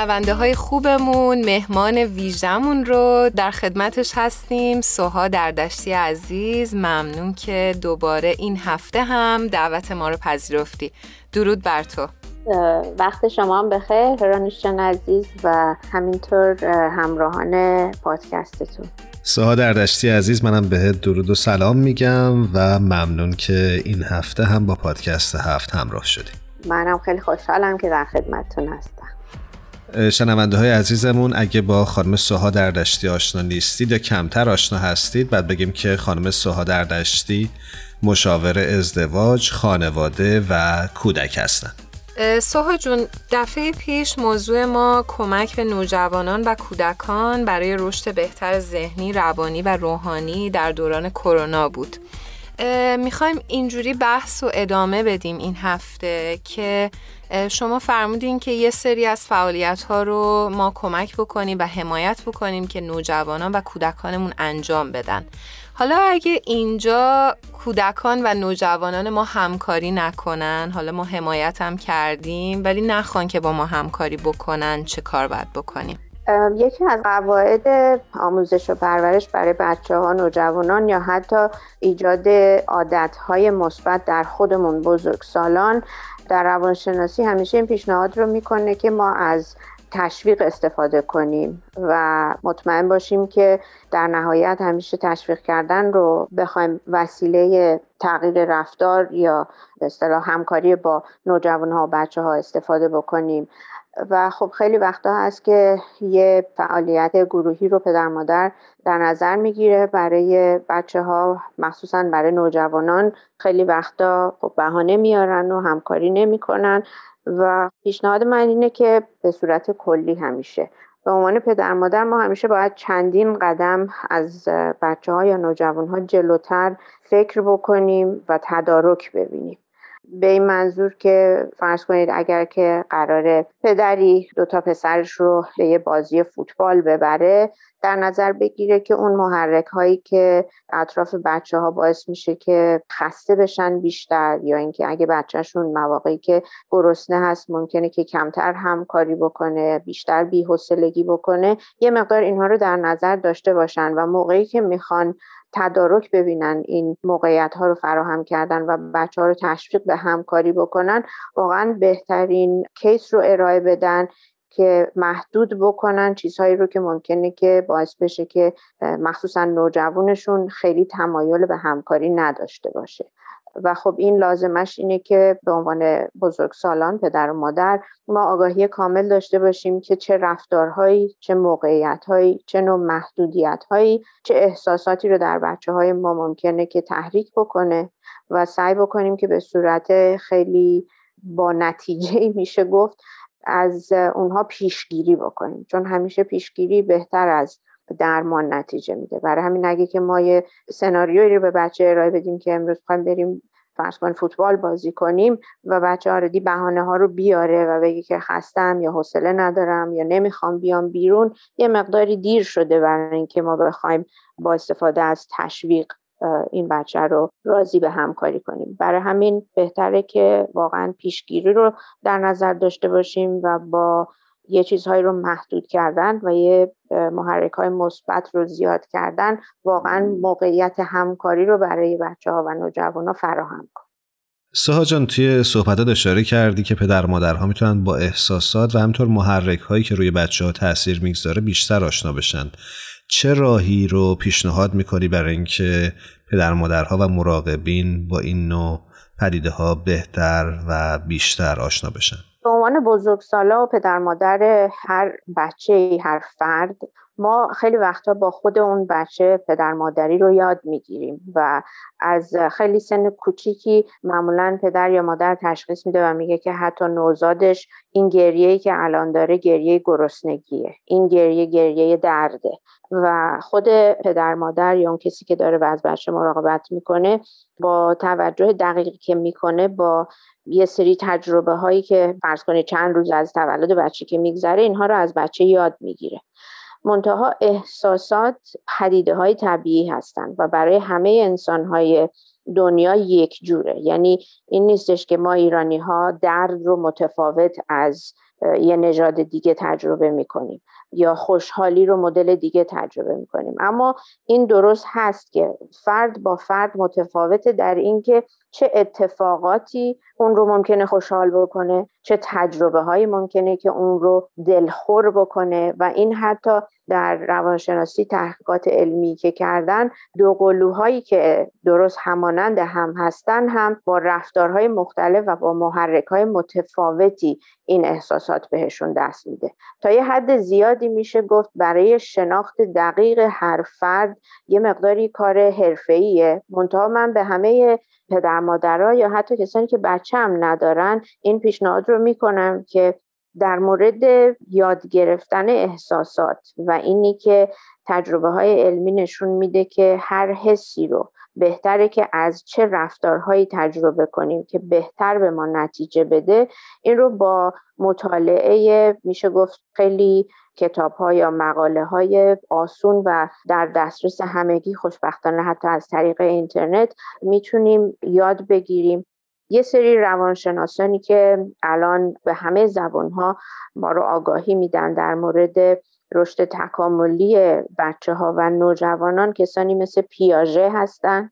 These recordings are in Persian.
شنونده های خوبمون مهمان ویژمون رو در خدمتش هستیم. سوها دردشتی عزیز ممنون که دوباره این هفته هم دعوت ما رو پذیرفتی. درود بر تو. وقت شما هم بخیر رانوشجان عزیز و همینطور همراهان پادکستتون. سوها دردشتی عزیز منم بهت درود و سلام میگم و ممنون که این هفته هم با پادکست هفت همراه شدی. منم خیلی خوشحالم که در خدمتتون هستم. شنونده های عزیزمون اگه با خانم سوها دردشتی آشنا نیستید یا کمتر آشنا هستید بعد بگیم که خانم سوها دردشتی مشاور ازدواج، خانواده و کودک هستند. سوها جون دفعه پیش موضوع ما کمک به نوجوانان و کودکان برای رشد بهتر ذهنی، روانی و روحانی در دوران کرونا بود. می‌خوایم اینجوری بحث و ادامه بدیم این هفته که شما فرمودین که یه سری از فعالیت ها رو ما کمک بکنیم و حمایت بکنیم که نوجوانان و کودکانمون انجام بدن. حالا اگه اینجا کودکان و نوجوانان ما همکاری نکنن حالا ما حمایت هم کردیم ولی نخوان که با ما همکاری بکنن چه کار باید بکنیم؟ یکی از قواعد آموزش و پرورش برای بچه ها نوجوانان یا حتی ایجاد عادت های مثبت در خودمون بزرگ سالان در روانشناسی همیشه این پیشنهاد رو می‌کنه که ما از تشویق استفاده کنیم و مطمئن باشیم که در نهایت همیشه تشویق کردن رو بخوایم وسیله تغییر رفتار یا به اصطلاح همکاری با نوجوان ها و بچه ها استفاده بکنیم. و خب خیلی وقتا هست که یه فعالیت گروهی رو پدر مادر در نظر می‌گیره برای بچه ها مخصوصا برای نوجوانان خیلی وقتا خب بهانه میارن و همکاری نمی‌کنن و پیشنهاد من اینه که به صورت کلی همیشه. به عنوان پدر مادر ما همیشه باید چندین قدم از بچه ها یا نوجوان ها جلوتر فکر بکنیم و تدارک ببینیم. به این منظور که فرض کنید اگر که قرار پدری دوتا پسرش رو به یه بازی فوتبال ببره در نظر بگیره که اون محرک هایی که اطراف بچه ها باعث میشه که خسته بشن بیشتر یا اینکه اگه بچهشون مواقعی که گرسنه هست ممکنه که کمتر همکاری بکنه بیشتر بیحسلگی بکنه یه مقدار اینها رو در نظر داشته باشن و موقعی که می‌خوان تدارک ببینن این موقعیت ها رو فراهم کردن و بچه ها رو تشویق به همکاری بکنن واقعا بهترین کیس رو ارائه بدن که محدود بکنن چیزهایی رو که ممکنه که باعث بشه که مخصوصا نوجوانشون خیلی تمایل به همکاری نداشته باشه. و خب این لازمش اینه که به عنوان بزرگسالان پدر و مادر ما آگاهی کامل داشته باشیم که چه رفتارهایی چه موقعیتهایی چه نوع محدودیتهایی چه احساساتی رو در بچه های ما ممکنه که تحریک بکنه و سعی بکنیم که به صورت خیلی با نتیجه میشه گفت از اونها پیشگیری بکنیم. چون همیشه پیشگیری بهتر از درمان نتیجه میده. برای همین اگه که ما یه سناریویی رو به بچه ارائه بدیم که امروز خواهیم بریم فرض کن فوتبال بازی کنیم و بچه آردی بهانه ها رو بیاره و بگه که خستم یا حوصله ندارم یا نمی‌خوام بیام بیرون یه مقداری دیر شده برای اینکه ما بخوایم با استفاده از تشویق این بچه رو راضی به همکاری کنیم. برای همین بهتره که واقعا پیشگیری رو در نظر داشته باشیم و با یه چیزهایی رو محدود کردن و یه محرک های مثبت رو زیاد کردن واقعا موقعیت همکاری رو برای بچه ها و نوجوان ها فراهم کن. سوها جان توی صحبتات اشاره کردی که پدر مادرها می‌تونن با احساسات و همطور محرک هایی که روی بچه ها تاثیر می‌گذاره بیشتر آشنا بشن. چه راهی رو پیشنهاد می‌کنی برای اینکه پدر مادرها و مراقبین با این نوع پدیده ها بهتر و بیشتر آشنا بشن؟ به عنوان بزرگسالا و پدر مادر هر بچه هر فرد ما خیلی وقتا با خود اون بچه پدر مادری رو یاد می‌گیریم و از خیلی سن کوچیکی معمولا پدر یا مادر تشخیص میده و میگه که حتی نوزادش این گریه که الان داره گریه گرسنگیه این گریه گریه درده. و خود پدر مادر یا اون کسی که داره و از بچه مراقبت می‌کنه با توجه دقیقی که می‌کنه با یه سری تجربه هایی که فرض کنید چند روز از تولد بچه که میگذره اینها رو از بچه یاد می‌گیره. منتها احساسات پدیده های طبیعی هستند و برای همه انسان های دنیا یک جوره. یعنی این نیستش که ما ایرانی ها درد رو متفاوت از یه نژاد دیگه تجربه می‌کنیم. یا خوشحالی رو مدل دیگه تجربه می‌کنیم. اما این درست هست که فرد با فرد متفاوته در اینکه چه اتفاقاتی اون رو ممکنه خوشحال بکنه چه تجربه هایی ممکنه که اون رو دلخور بکنه و این حتی در روانشناسی تحقیقات علمی که کردن دو قلوهایی که درست همانند هم هستن هم با رفتارهای مختلف و با محرک های متفاوتی این احساسات بهشون دست میده. تا یه حد زیادی میشه گفت برای شناخت دقیق هر فرد یه مقداری کار حرفه‌ایه. منتها من به همه پدر مادرها یا حتی کسانی که بچه هم ندارن این پیشنهاد رو می‌کنم که در مورد یاد گرفتن احساسات و اینی که تجربه های علمی نشون میده که هر حسی رو بهتره که از چه رفتارهایی تجربه کنیم که بهتر به ما نتیجه بده این رو با مطالعه میشه گفت خیلی کتاب ها یا مقاله های آسون و در دسترس همگی خوشبختانه حتی از طریق اینترنت می‌تونیم یاد بگیریم. یه سری روانشناسانی که الان به همه زبان ها ما رو آگاهی میدن در مورد رشد تکاملی بچه ها و نوجوانان کسانی مثل پیاژه هستن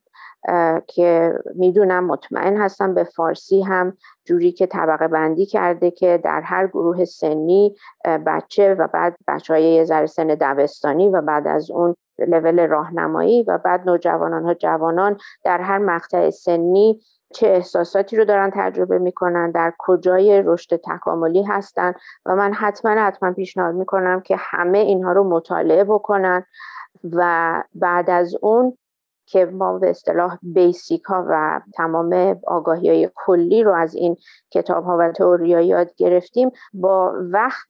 که می‌دونم مطمئن هستم به فارسی هم جوری که طبقه بندی کرده که در هر گروه سنی بچه و بعد بچه های یه ذره سن دبستانی و بعد از اون لول راهنمایی و بعد نوجوانان ها جوانان در هر مقطع سنی چه احساساتی رو دارن تجربه می‌کنن در کجای رشد تکاملی هستن و من حتما حتما پیشنهاد می‌کنم که همه اینها رو مطالعه بکنن و بعد از اون که ما به اصطلاح بیسیک ها و تمام آگاهی های کلی رو از این کتاب ها و تئوری یاد گرفتیم با وقت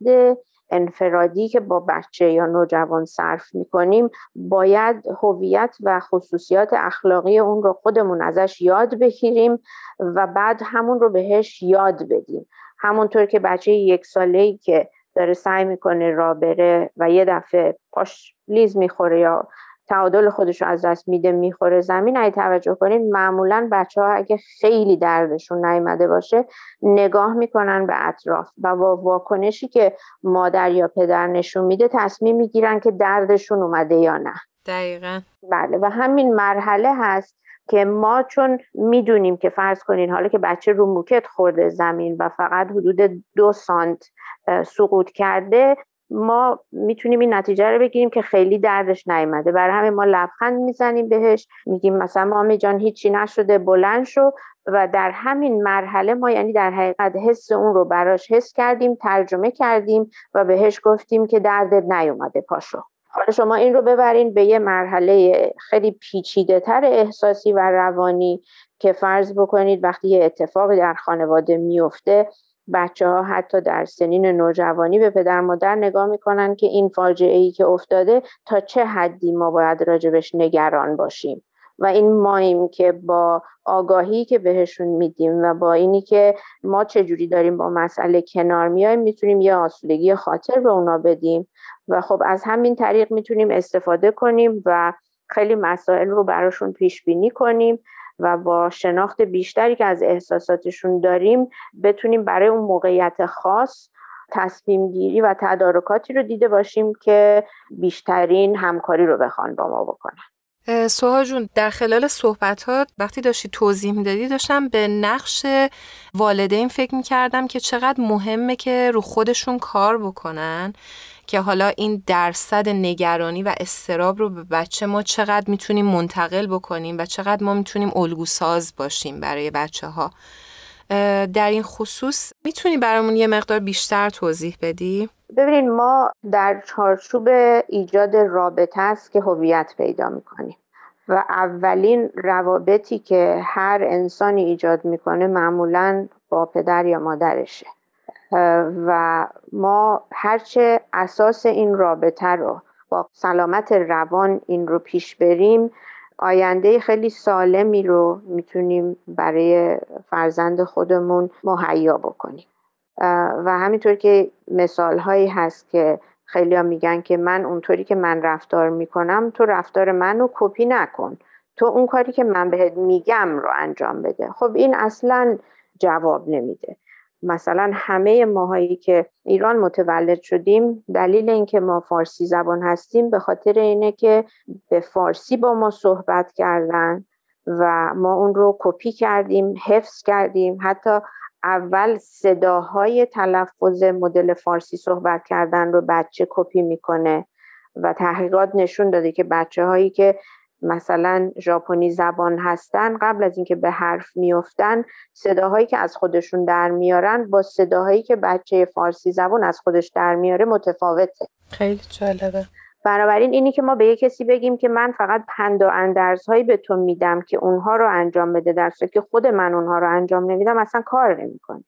انفرادی که با بچه یا نوجوان صرف می‌کنیم باید هویت و خصوصیات اخلاقی اون رو خودمون ازش یاد بگیریم و بعد همون رو بهش یاد بدیم. همونطور که بچه یک ساله ای که داره سعی می‌کنه را بره و یه دفعه پاش لیز می‌خوره یا تعادل خودش رو از دست میده می‌خوره زمین. اگه توجه کنید معمولا بچه ها اگه خیلی دردشون نیامده باشه نگاه می‌کنن به اطراف و با واکنشی که مادر یا پدر نشون میده تصمیم می‌گیرن که دردشون اومده یا نه. دقیقا. بله. و همین مرحله هست که ما چون می‌دونیم که فرض کنین حالا که بچه رو موکت خورده زمین و فقط حدود دو سانت سقوط کرده ما می‌تونیم این نتیجه رو بگیریم که خیلی دردش نیامده برای همین ما لبخند می‌زنیم بهش میگیم مثلا مامی جان هیچی نشده بلند شو. و در همین مرحله ما یعنی در حقیقت حس اون رو براش حس کردیم ترجمه کردیم و بهش گفتیم که دردت نیومده پاشو. حالا شما این رو ببرین به یه مرحله خیلی پیچیده تر احساسی و روانی که فرض بکنید وقتی یه اتفاقی در خانواده میفته بچه ها حتی در سنین نوجوانی به پدر مادر نگاه می‌کنن که این فاجعه ای که افتاده تا چه حدی ما باید راجبش نگران باشیم. و این ماییم که با آگاهی که بهشون میدیم و با اینی که ما چجوری داریم با مسئله کنار میایم می‌تونیم یه آسودگی خاطر به اونا بدیم. و خب از همین طریق می‌تونیم استفاده کنیم و خیلی مسائل رو براشون پیش بینی کنیم. و با شناخت بیشتری که از احساساتشون داریم بتونیم برای اون موقعیت خاص تصمیم گیری و تدارکاتی رو دیده باشیم که بیشترین همکاری رو بخوان با ما بکنن. سوها جون در خلال صحبت ها وقتی داشتی توضیح می‌دادی داشتم به نقش والدین فکر می‌کردم که چقدر مهمه که رو خودشون کار بکنن. که حالا این درصد نگرانی و استراب رو به بچه ما چقدر می‌تونیم منتقل بکنیم و چقدر ما می‌تونیم الگو ساز باشیم برای بچه ها در این خصوص می‌تونی برامون یه مقدار بیشتر توضیح بدی؟ ببینید ما در چارچوب ایجاد رابطه است که هویت پیدا می‌کنیم و اولین روابطی که هر انسانی ایجاد می‌کنه معمولا با پدر یا مادرشه و ما هرچه اساس این رابطه رو با سلامت روان این رو پیش بریم آینده خیلی سالمی رو می‌تونیم برای فرزند خودمون مهیا بکنیم. و همینطور که مثال هایی هست که خیلی ها میگن که من اونطوری که من رفتار می‌کنم تو رفتار منو کپی نکن. تو اون کاری که من بهت میگم رو انجام بده. خب این اصلا جواب نمیده. مثلا همه ماهایی که ایران متولد شدیم دلیل اینکه ما فارسی زبان هستیم به خاطر اینه که به فارسی با ما صحبت کردن و ما اون رو کپی کردیم حفظ کردیم. حتی اول صداهای تلفظ مدل فارسی صحبت کردن رو بچه کپی می‌کنه و تحقیقات نشون داده که بچه هایی که مثلا ژاپنی زبان هستن قبل از اینکه به حرف میفتن صداهایی که از خودشون در میارن با صداهایی که بچه فارسی زبان از خودش در میاره متفاوته. خیلی جالبه. بنابراین اینی که ما به یه کسی بگیم که من فقط پند و اندرزهایی به تو میدم که اونها رو انجام بده در که خود من اونها رو انجام نمیدم اصلا کار نمی‌کنه.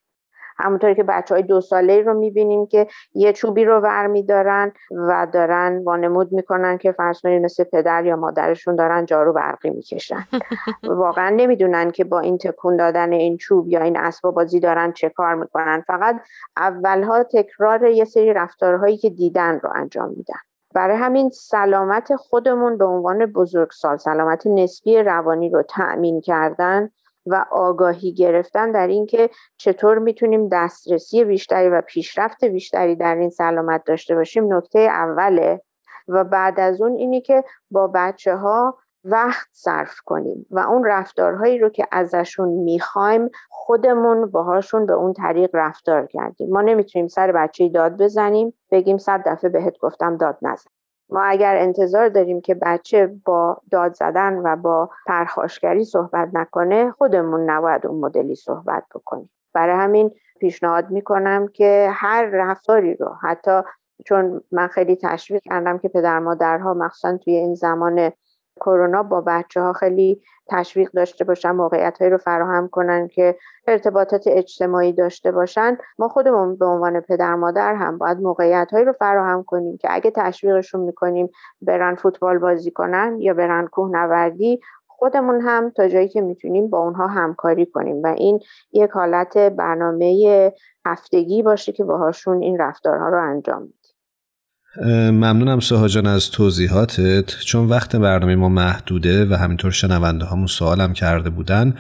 همونطوری که بچه های دو ساله رو می‌بینیم که یه چوبی رو ور میدارن و دارن وانمود می‌کنن که فرض مثل پدر یا مادرشون دارن جارو برقی می‌کشن. واقعا نمی‌دونن که با این تکون دادن این چوب یا این اسباب بازی دارن چه کار می‌کنن. فقط اولها تکرار یه سری رفتارهایی که دیدن رو انجام میدن. برای همین سلامت خودمون به عنوان بزرگسال سلامت نسبی روانی رو تأمین کردن و آگاهی گرفتن در اینکه چطور می‌تونیم دسترسی بیشتری و پیشرفت بیشتری در این سلامت داشته باشیم نکته اوله. و بعد از اون اینی که با بچه ها وقت صرف کنیم و اون رفتارهایی رو که ازشون می‌خوایم خودمون باهاشون به اون طریق رفتار کردیم. ما نمی‌تونیم سر بچه داد بزنیم بگیم صد دفعه بهت گفتم داد نزن. ما اگر انتظار داریم که بچه با داد زدن و با پرخاشگری صحبت نکنه خودمون نباید اون مدلی صحبت بکنیم. برای همین پیشنهاد می‌کنم که هر رفتاری رو حتی چون من خیلی تشویق کردم که پدر مادرها مخصوصا توی این زمان کرونا با بچه ها خیلی تشویق داشته باشن موقعیت هایی رو فراهم کنن که ارتباطات اجتماعی داشته باشن. ما خودمون به عنوان پدر مادر هم باید موقعیت هایی رو فراهم کنیم که اگه تشویقشون می‌کنیم برن فوتبال بازی کنن یا برن کوهنوردی خودمون هم تا جایی که می‌تونیم با اونها همکاری کنیم. و این یک حالت برنامه هفتگی باشه که باهاشون این رفتارها رو انجام ممنونم سوها جان از توضیحاتت. چون وقت برنامه ما محدوده و همینطور شنونده همون سوالم کرده بودن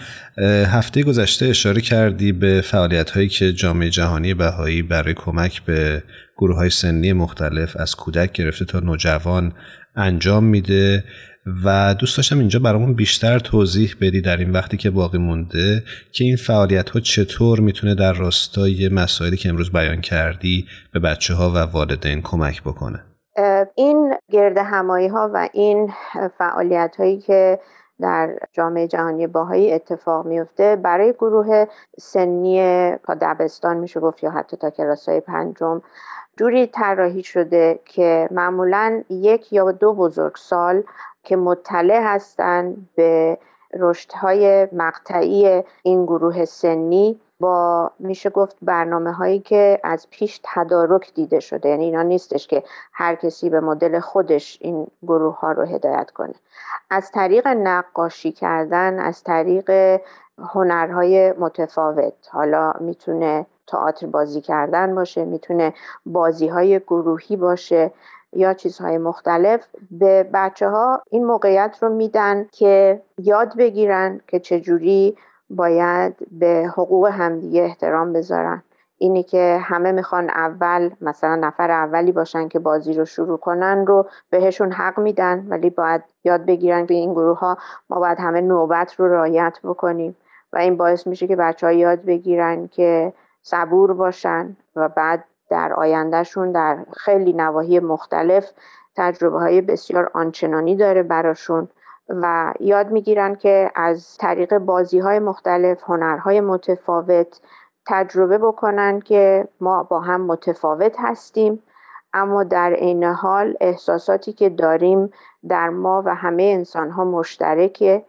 هفته گذشته اشاره کردی به فعالیت هایی که جامعه جهانی بهایی برای کمک به گروه های سنی مختلف از کودک گرفته تا نوجوان انجام میده. و دوست داشتم اینجا برامون بیشتر توضیح بدی در این وقتی که باقی مونده که این فعالیت ها چطور می‌تونه در راستای مسائلی که امروز بیان کردی به بچه ها و والدین کمک بکنه. این گرد همایی ها و این فعالیت هایی که در جامعه جهانی باهایی اتفاق میفته برای گروه سنی تا دبستان میشه گفت یا حتی تا کلاس های پنجم جوری طراحی شده که معمولا یک یا دو بزرگسال که مطلع هستند به رشدهای مقطعی این گروه سنی با میشه گفت برنامه هایی که از پیش تدارک دیده شده. یعنی اینا نیستش که هر کسی به مدل خودش این گروه ها رو هدایت کنه. از طریق نقاشی کردن از طریق هنرهای متفاوت. حالا می‌تونه تئاتر بازی کردن باشه می‌تونه بازی های گروهی باشه. یا چیزهای مختلف به بچه ها این موقعیت رو میدن که یاد بگیرن که چجوری باید به حقوق همدیگه احترام بذارن. اینی که همه می‌خوان اول مثلا نفر اولی باشن که بازی رو شروع کنن رو بهشون حق میدن ولی باید یاد بگیرن که این گروه ها ما باید همه نوبت رو رعایت بکنیم. و این باعث میشه که بچه ها یاد بگیرن که صبور باشن و بعد در آیندهشون در خیلی نواحی مختلف تجربه های بسیار آنچنانی داره براشون و یاد می‌گیرن که از طریق بازی های مختلف هنرهای متفاوت تجربه بکنن که ما با هم متفاوت هستیم. اما در عین حال احساساتی که داریم در ما و همه انسان ها مشترکه.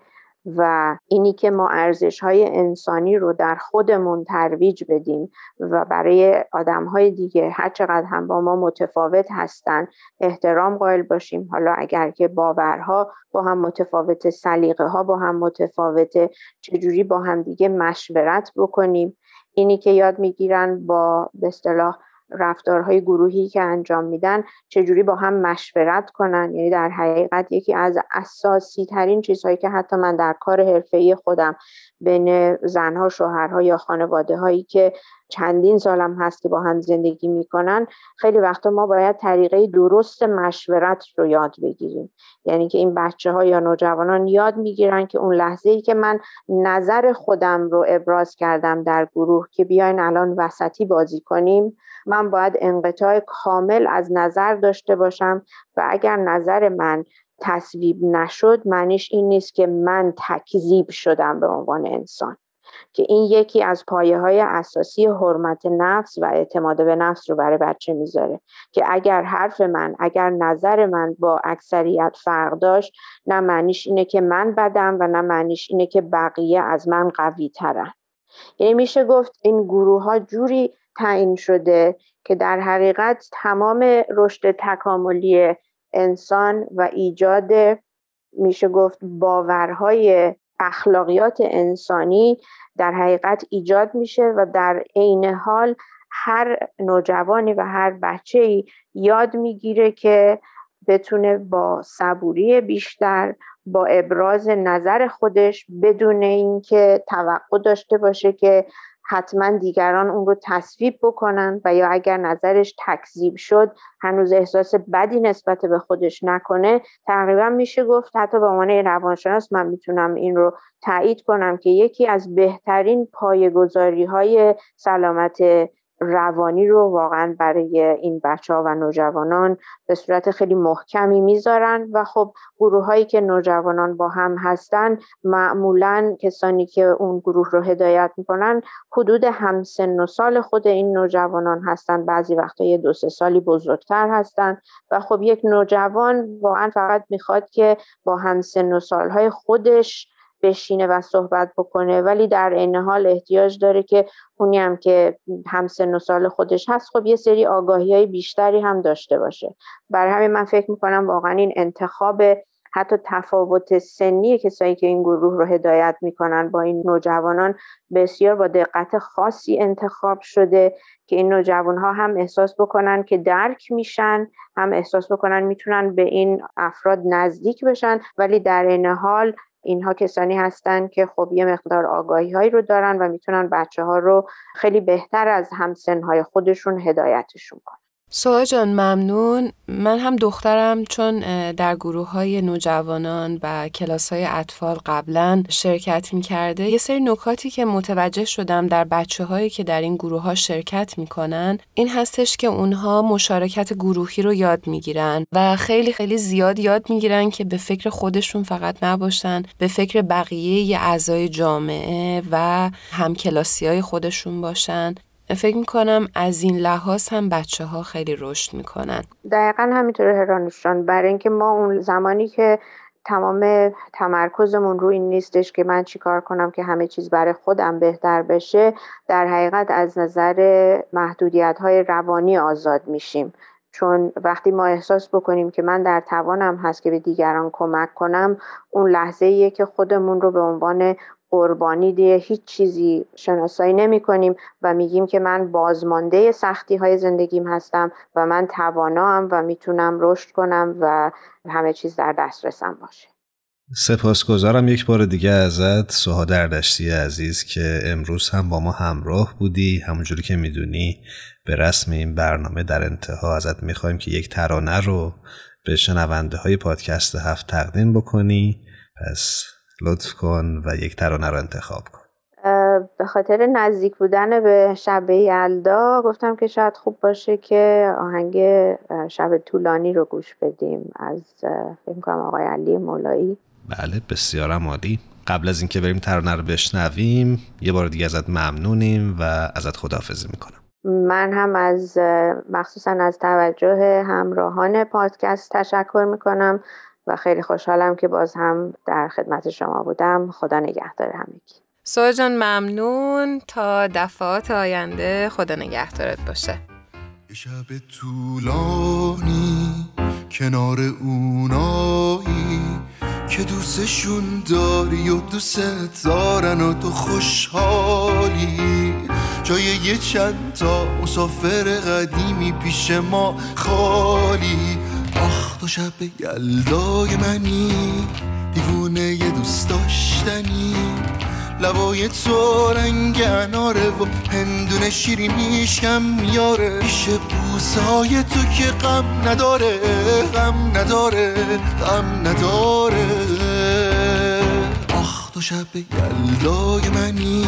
و اینی که ما ارزش های انسانی رو در خودمون ترویج بدیم و برای آدم های دیگه هر چقدر هم با ما متفاوت هستن احترام قائل باشیم. حالا اگر که باورها با هم متفاوت سلیقه ها با هم متفاوته چجوری با هم دیگه مشورت بکنیم؟ اینی که یاد می‌گیرن با به اصطلاح رفتارهای گروهی که انجام میدن چجوری با هم مشورت کنن؟ یعنی در حقیقت یکی از اساسی ترین چیزهایی که حتی من در کار حرفه‌ای خودم بین زنها شوهرها یا خانواده هایی که چندین سالم هست که با هم زندگی می‌کنن خیلی وقتا ما باید طریقه درست مشورت رو یاد بگیریم. یعنی که این بچه ها یا نوجوانان یاد می‌گیرن که اون لحظه ای که من نظر خودم رو ابراز کردم در گروه که بیاین الان وسطی بازی کنیم من باید انقطاع کامل از نظر داشته باشم و اگر نظر من تصویب نشد معنیش این نیست که من تکذیب شدم به عنوان انسان. که این یکی از پایه های اساسی حرمت نفس و اعتماد به نفس رو برای بچه می‌ذاره. که اگر حرف من اگر نظر من با اکثریت فرق داشت نه معنیش اینه که من بدم و نه معنیش اینه که بقیه از من قوی ترن یعنی میشه گفت این گروه ها جوری تعیین شده که در حقیقت تمام رشد تکاملی انسان و ایجاد میشه گفت باورهای اخلاقیات انسانی در حقیقت ایجاد میشه و در عین حال هر نوجوانی و هر بچه ای یاد می‌گیره که بتونه با صبوری بیشتر با ابراز نظر خودش بدون اینکه توقع داشته باشه که حتما دیگران اون رو تصویب بکنن و یا اگر نظرش تکذیب شد هنوز احساس بدی نسبت به خودش نکنه تقریبا میشه گفت حتی به عنوان روانشناس من می‌تونم این رو تایید کنم که یکی از بهترین پایگذاری های سلامت روانی رو واقعا برای این بچه ها و نوجوانان به صورت خیلی محکمی می‌ذارن و خب گروه هایی که نوجوانان با هم هستن معمولا کسانی که اون گروه رو هدایت می‌کنن حدود همسن و سال خود این نوجوانان هستن. بعضی وقتا یه دو سه سالی بزرگتر هستن و خب یک نوجوان واقعا فقط می‌خواد که با همسن و سالهای خودش بشینه و صحبت بکنه. ولی در عین حال احتیاج داره که اونی هم که هم سن و سال خودش هست خب یه سری آگاهی های بیشتری هم داشته باشه. برای همین من فکر می‌کنم واقعا این انتخاب حتی تفاوت سنی کسایی که این گروه رو هدایت می‌کنن با این نوجوانان بسیار با دقت خاصی انتخاب شده که این نوجوان ها هم احساس بکنن که درک میشن هم احساس بکنن می‌تونن به این افراد نزدیک بشن. ولی در این حال اینها کسانی هستند که خب یه مقدار آگاهی هایی رو دارن و می‌تونن بچه ها رو خیلی بهتر از همسن های خودشون هدایتشون کنن. سوها جان ممنون. من هم دخترم چون در گروه های نوجوانان و کلاس های اطفال قبلا شرکت می کرده یه سری نکاتی که متوجه شدم در بچه هایی که در این گروه ها شرکت می‌کنن این هستش که اونها مشارکت گروهی رو یاد می‌گیرن و خیلی خیلی زیاد یاد می‌گیرن که به فکر خودشون فقط نباشن به فکر بقیه اعضای جامعه و همکلاسی های خودشون باشن. فکر می‌کنم از این لحاظ هم بچه ها خیلی رشد می‌کنن. دقیقا همینطور هرانوشان برای اینکه ما اون زمانی که تمام تمرکزمون رو این نیستش که من چیکار کنم که همه چیز برای خودم بهتر بشه در حقیقت از نظر محدودیت های روانی آزاد میشیم. چون وقتی ما احساس بکنیم که من در توانم هست که به دیگران کمک کنم اون لحظه ایه که خودمون رو به عنوان قربانی دیگه هیچ چیزی شناسایی نمی کنیم و میگیم که من بازمانده سختی های زندگیم هستم و من توانا و می‌تونم رشد کنم و همه چیز در دسترسم باشه. سپاسگزارم یک بار دیگه ازت سوها دردشتی عزیز که امروز هم با ما همراه بودی. همونجوری که می‌دونی به رسم این برنامه در انتها ازت می‌خوایم که یک ترانه رو به شنونده های پادکست هفت تقدیم بکنی. پس لطف کن و یک ترانه رو انتخاب کن. به خاطر نزدیک بودن به شب یلدا گفتم که شاید خوب باشه که آهنگ شب طولانی رو گوش بدیم از فکر کنم آقای علی مولایی. بله بسیارم عالی. قبل از اینکه بریم ترانه رو بشنویم یه بار دیگه ازت ممنونیم و ازت خداحافظی می‌کنم. من هم از مخصوصا از توجه همراهان پادکست تشکر می‌کنم. و خیلی خوشحالم که باز هم در خدمت شما بودم. خدا نگهدار همگی سوها جان ممنون. تا دفعات آینده خدا نگهدارت باشه. یه شب طولانی کنار اونایی که دوستشون داری و دوست دارن و تو خوشحالی. جای یه چند تا مسافر قدیمی پیش ما خالی. تو شب یلدای منی. دیوونه یه دوست داشتنی. لبای تو رنگ اناره و هندونه شیرینیش کم میاره. پیش بوسای تو که غم نداره غم نداره غم نداره. آخ تو شب یلدای منی.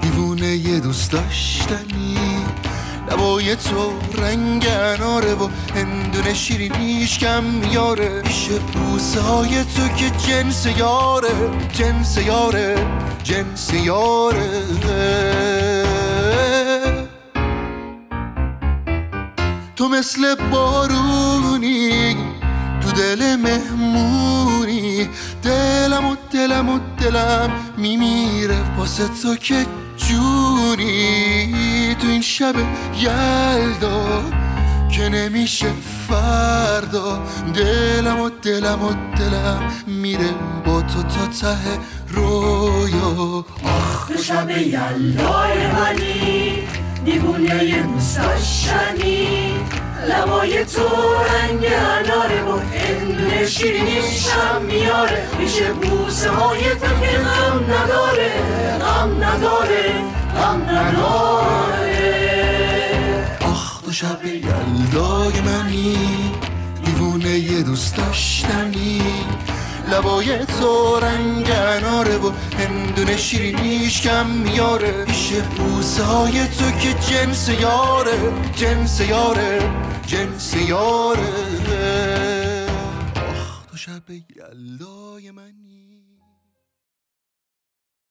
دیوونه یه دوست داشتنی. لبای تو رنگ اناره و هندونه شیرینیش کم میاره پیش بوسه های تو که جنس یاره جنس یاره جنس یاره. تو مثل بارونی تو دل مهمونی. دلم و دلم و دلم میمیره واسه تو که جونی. تو این شب یلدا که نمیشه فردا. دلم و دلم و دلم میره با تو تا ته رویا. آخ تو شب یلدای منی دیوونه یه دوست داشتنی لبای تو رنگ اناره و هندونه شیرینیش هم میاره. میشه بوسه های تو که غم نداره غم نداره. غم نداره آخ تو شب یلدای منی دیوونه یه دوست داشتنی. لبای تو رنگ اناره و هندونه شیرینیش کم میاره. پیش بوسه های تو که جنس یاره جنس یاره جنس یاره. آخ تو شب یلدای من